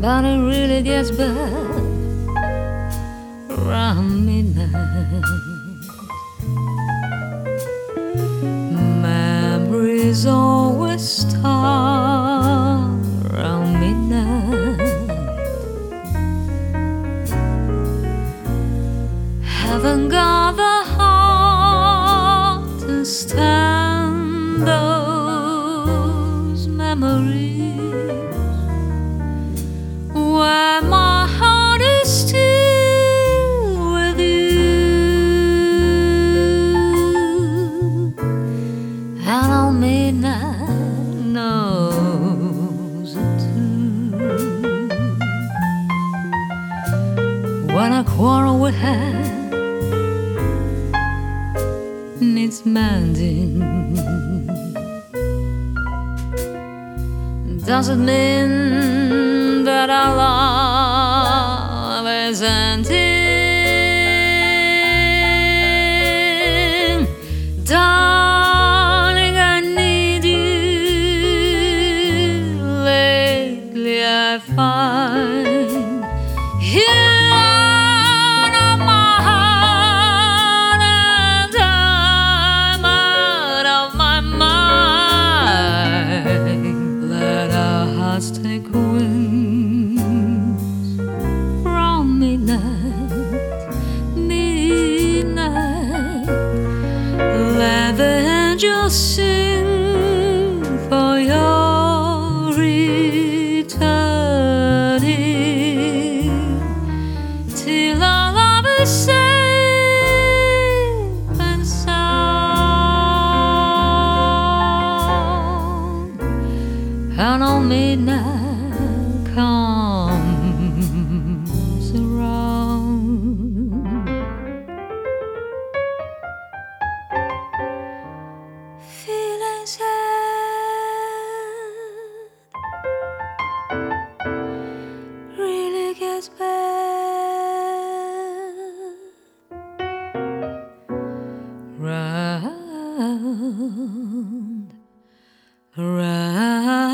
but it really gets bad around midnight. Memories always start around midnight. Haven't got the heart to stand those memories When I quarrel with her, needs mending. Does it mean that our love is ending? Darling, I need you. Lately, I find you take wings from midnight, midnight. Let the angels sing for your returning till our love is safe and sound. And on midnight bad round, round, round.